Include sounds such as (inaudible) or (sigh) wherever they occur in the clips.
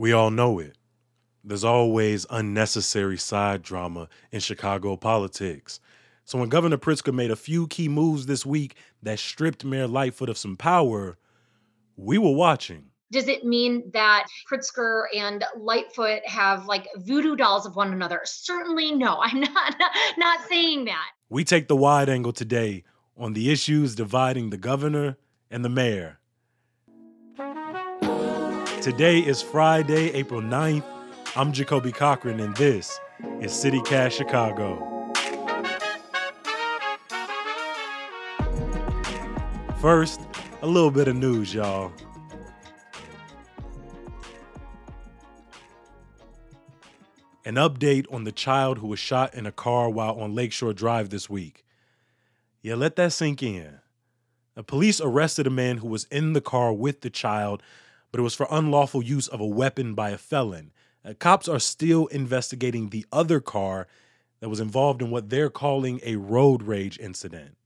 We all know it. There's always unnecessary side drama in Chicago politics. So when Governor Pritzker made a few key moves this week that stripped Mayor Lightfoot of some power, we were watching. Does it mean that Pritzker and Lightfoot have like voodoo dolls of one another? Certainly no. (laughs) I'm not not, saying that. We take the wide angle today on the issues dividing the governor and the mayor. Today is Friday, April 9th. I'm Jacoby Cochran, and this is CityCast Chicago. First, a little bit of news, y'all. An update on the child who was shot in a car while on Lakeshore Drive this week. Yeah, let that sink in. The police arrested a man who was in the car with the child, but it was for unlawful use of a weapon by a felon. Uh, cops are still investigating the other car that was involved in what they're calling a road rage incident.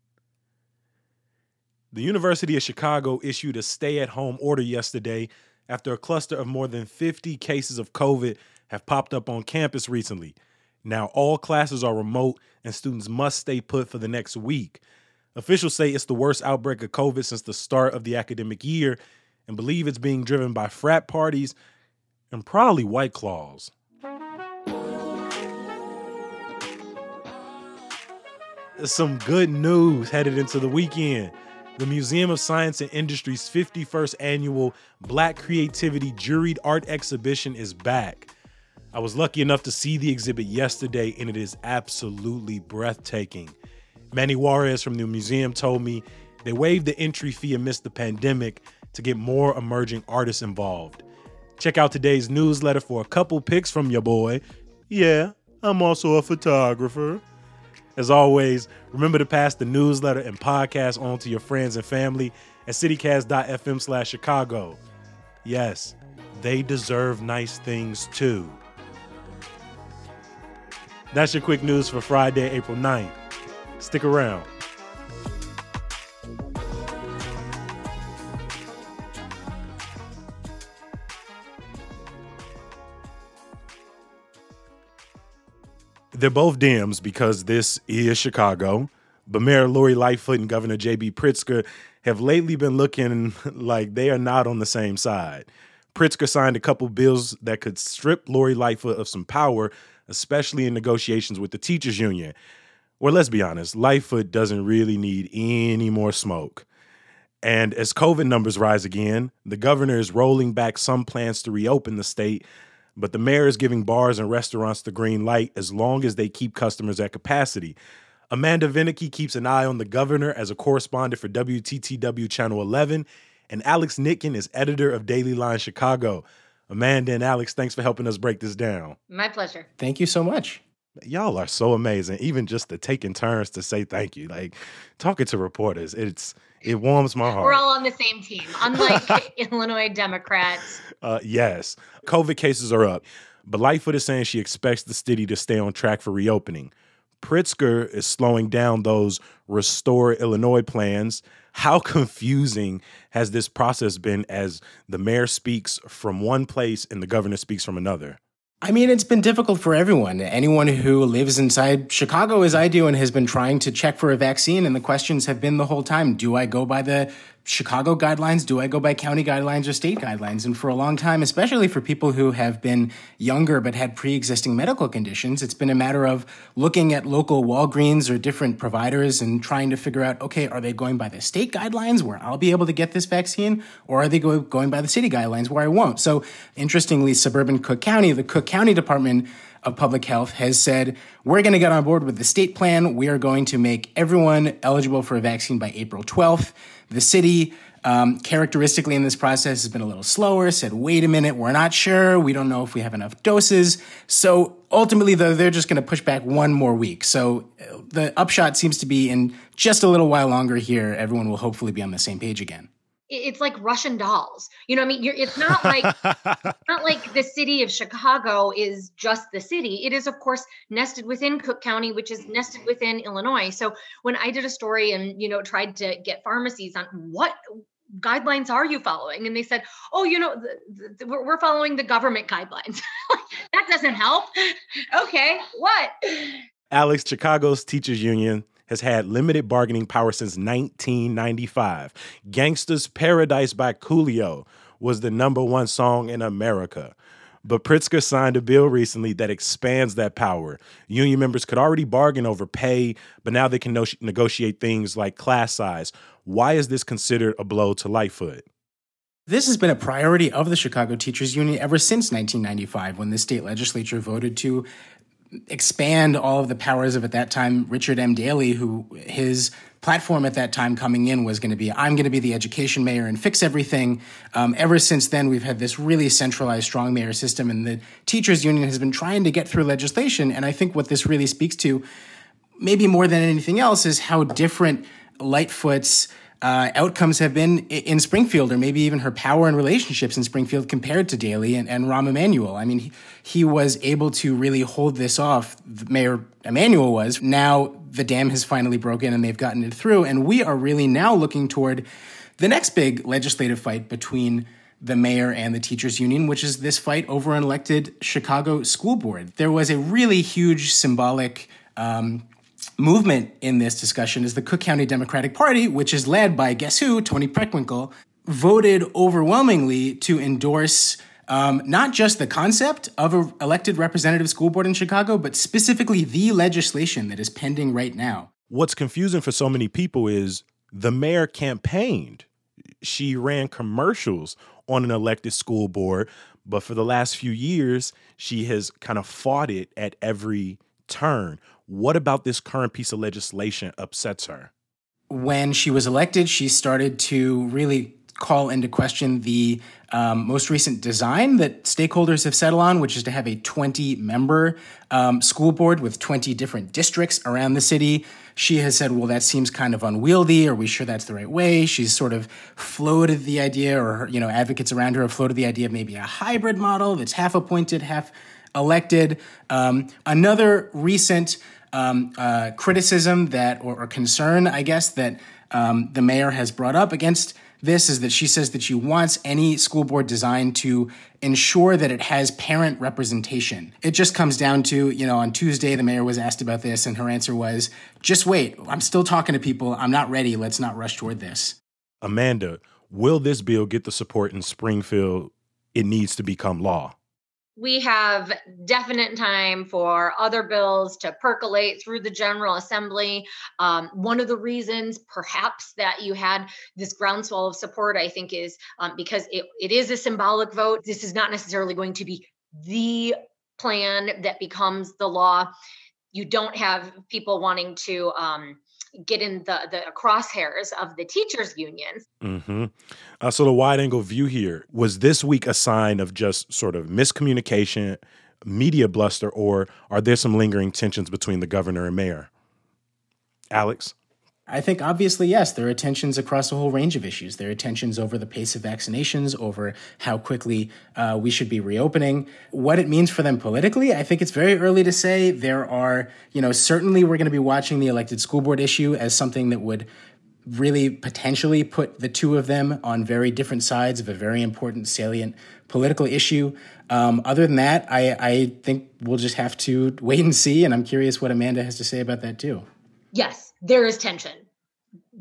The University of Chicago issued a stay at home order yesterday after a cluster of more than 50 cases of COVID have popped up on campus recently. Now, all classes are remote and students must stay put for the next week. Officials say it's the worst outbreak of COVID since the start of the academic year and believe it's being driven by frat parties and probably white claws. Some good news headed into the weekend. The Museum of Science and Industry's 51st annual Black Creativity Juried Art Exhibition is back. I was lucky enough to see the exhibit yesterday, and it is absolutely breathtaking. Manny Juarez from the museum told me they waived the entry fee amidst the pandemic to get more emerging artists involved. Check out today's newsletter for a couple pics from your boy. Yeah, I'm also a photographer. As always, remember to pass the newsletter and podcast on to your friends and family at citycast.fm slash Chicago. Yes, they deserve nice things too. That's your quick news for Friday, April 9th. Stick around. They're both Dems because this is Chicago. But Mayor Lori Lightfoot and Governor J.B. Pritzker have lately been looking (laughs) like they are not on the same side. Pritzker signed a couple bills that could strip Lori Lightfoot of some power, especially in negotiations with the teachers union. Well, let's be honest, Lightfoot doesn't really need any more smoke. And as COVID numbers rise again, the governor is rolling back some plans to reopen the state but the mayor is giving bars and restaurants the green light as long as they keep customers at capacity. Amanda Vinicky keeps an eye on the governor as a correspondent for WTTW Channel 11, and Alex Nitkin is editor of Daily Line Chicago. Amanda and Alex, thanks for helping us break this down. My pleasure. Thank you so much. Y'all are so amazing. Even just the taking turns to say thank you, like talking to reporters, it's it warms my heart. We're all on the same team, unlike (laughs) Illinois Democrats. Uh, yes, COVID cases are up, but Lightfoot is saying she expects the city to stay on track for reopening. Pritzker is slowing down those restore Illinois plans. How (laughs) confusing has this process been as the mayor speaks from one place and the governor speaks from another? I mean, it's been difficult for everyone. Anyone who lives inside Chicago, as I do, and has been trying to check for a vaccine. And the questions have been the whole time do I go by the Chicago guidelines? Do I go by county guidelines or state guidelines? And for a long time, especially for people who have been younger but had pre existing medical conditions, it's been a matter of looking at local Walgreens or different providers and trying to figure out okay, are they going by the state guidelines where I'll be able to get this vaccine, or are they going by the city guidelines where I won't? So, interestingly, suburban Cook County, the Cook County Department of Public Health has said, we're going to get on board with the state plan. We are going to make everyone eligible for a vaccine by April 12th. The city, um, characteristically in this process, has been a little slower, said, wait a minute, we're not sure. We don't know if we have enough doses. So ultimately, though, they're just going to push back one more week. So the upshot seems to be in just a little while longer here, everyone will hopefully be on the same page again it's like Russian dolls. You know, I mean, it's not like (laughs) not like the city of Chicago is just the city. It is, of course, nested within Cook County, which is nested within Illinois. So when I did a story and you know tried to get pharmacies on what guidelines are you following? And they said, oh, you know, the, the, we're following the government guidelines. (laughs) that doesn't help. (laughs) okay, what? Alex, Chicago's teachers union has had limited bargaining power since 1995. Gangsta's Paradise by Coolio was the number one song in America. But Pritzker signed a bill recently that expands that power. Union members could already bargain over pay, but now they can no- negotiate things like class size. Why is this considered a blow to Lightfoot? This has been a priority of the Chicago Teachers Union ever since 1995, when the state legislature voted to expand all of the powers of at that time Richard M. Daley, who his platform at that time coming in was going to be I'm going to be the education mayor and fix everything. Um, ever since then, we've had this really centralized, strong mayor system, and the teachers union has been trying to get through legislation. And I think what this really speaks to, maybe more than anything else, is how different Lightfoot's uh, outcomes have been in Springfield, or maybe even her power and relationships in Springfield compared to Daley and, and Rahm Emanuel. I mean, he, he, was able to really hold this off. Mayor Emanuel was. Now the dam has finally broken and they've gotten it through. And we are really now looking toward the next big legislative fight between the mayor and the teachers union, which is this fight over an elected Chicago school board. There was a really huge symbolic um, movement in this discussion is the Cook County Democratic Party, which is led by guess who, Toni Preckwinkle, voted overwhelmingly to endorse um, not just the concept of an elected representative school board in Chicago, but specifically the legislation that is pending right now. What's confusing for so many people is the mayor campaigned. She ran commercials on an elected school board, but for the last few years, she has kind of fought it at every turn. What about this current piece of legislation upsets her? When she was elected, she started to really call into question the um, most recent design that stakeholders have settled on, which is to have a 20 member um, school board with 20 different districts around the city. She has said, well, that seems kind of unwieldy. Are we sure that's the right way? She's sort of floated the idea, or, you know, advocates around her have floated the idea of maybe a hybrid model that's half appointed, half elected. Um, another recent um, uh, criticism that, or, or, concern, I guess, that um, the mayor has brought up against this is that she says that she wants any school board design to ensure that it has parent representation. It just comes down to, you know, on Tuesday, the mayor was asked about this, and her answer was, just wait, I'm still talking to people. I'm not ready. Let's not rush toward this. Amanda, will this bill get the support in Springfield it needs to become law? We have definite time for other bills to percolate through the General Assembly. Um, one of the reasons, perhaps, that you had this groundswell of support, I think, is um, because it, it is a symbolic vote. This is not necessarily going to be the plan that becomes the law. You don't have people wanting to. Um, get in the the crosshairs of the teachers unions. Mm-hmm. Uh, so the wide angle view here was this week a sign of just sort of miscommunication, media bluster, or are there some lingering tensions between the governor and mayor? Alex. I think obviously, yes, there are tensions across a whole range of issues. There are tensions over the pace of vaccinations, over how quickly uh, we should be reopening. What it means for them politically, I think it's very early to say. There are, you know, certainly we're going to be watching the elected school board issue as something that would really potentially put the two of them on very different sides of a very important, salient political issue. Um, other than that, I, I think we'll just have to wait and see. And I'm curious what Amanda has to say about that, too. Yes, there is tension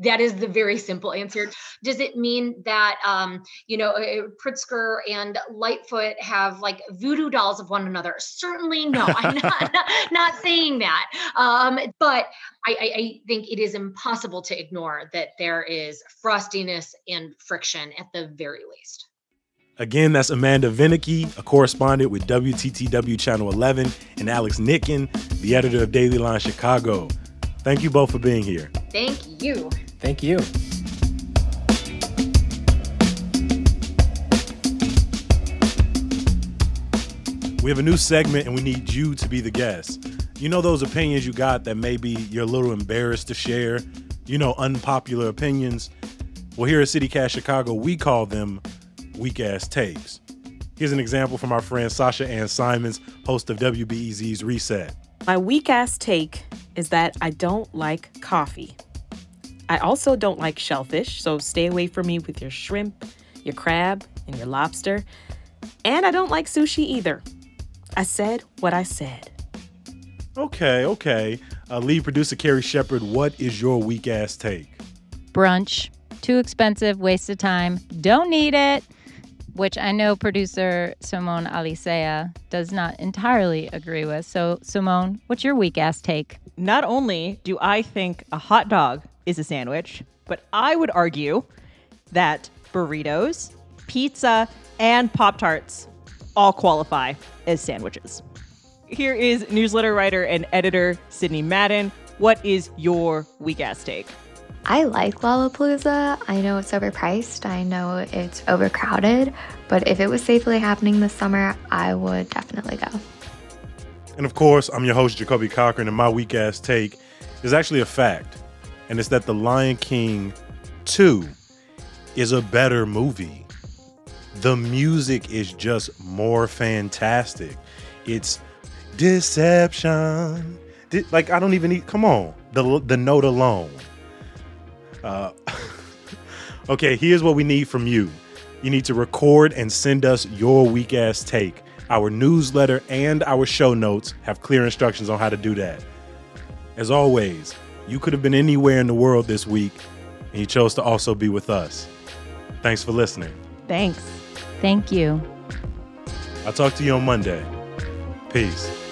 that is the very simple answer. Does it mean that um, you know uh, Pritzker and Lightfoot have like voodoo dolls of one another? Certainly no. (laughs) I'm not, not, not saying that. Um, but I, I, think it is impossible to ignore that there is frostiness and friction at the very least. Again, that's Amanda Vinicky, a correspondent with WTTW Channel 11, and Alex Nitkin, the editor of Daily Line Chicago. Thank you both for being here. Thank you. Thank you. We have a new segment and we need you to be the guest. You know those opinions you got that maybe you're a little embarrassed to share? You know, unpopular opinions? Well, here at CityCast Chicago, we call them weak ass takes. Here's an example from our friend Sasha Ann Simons, host of WBEZ's Reset. My weak ass take is that I don't like coffee. I also don't like shellfish, so stay away from me with your shrimp, your crab, and your lobster. And I don't like sushi either. I said what I said. Okay, okay. Uh, lead producer Carrie Shepherd, what is your weak ass take? Brunch. Too expensive, waste of time. Don't need it. Which I know producer Simone Alicea does not entirely agree with. So, Simone, what's your weak ass take? Not only do I think a hot dog is a sandwich, but I would argue that burritos, pizza, and Pop Tarts all qualify as sandwiches. Here is newsletter writer and editor Sydney Madden. What is your weak ass take? I like Lollapalooza. I know it's overpriced. I know it's overcrowded. But if it was safely happening this summer, I would definitely go. And of course, I'm your host, Jacoby Cochran, and my weak ass take is actually a fact. And it's that The Lion King 2 is a better movie. The music is just more fantastic. It's deception. like I don't even need. Come on, the the note alone. Uh, (laughs) okay, here's what we need from you. You need to record and send us your weak ass take. Our newsletter and our show notes have clear instructions on how to do that. As always, you could have been anywhere in the world this week, and you chose to also be with us. Thanks for listening. Thanks. Thank you. I'll talk to you on Monday. Peace.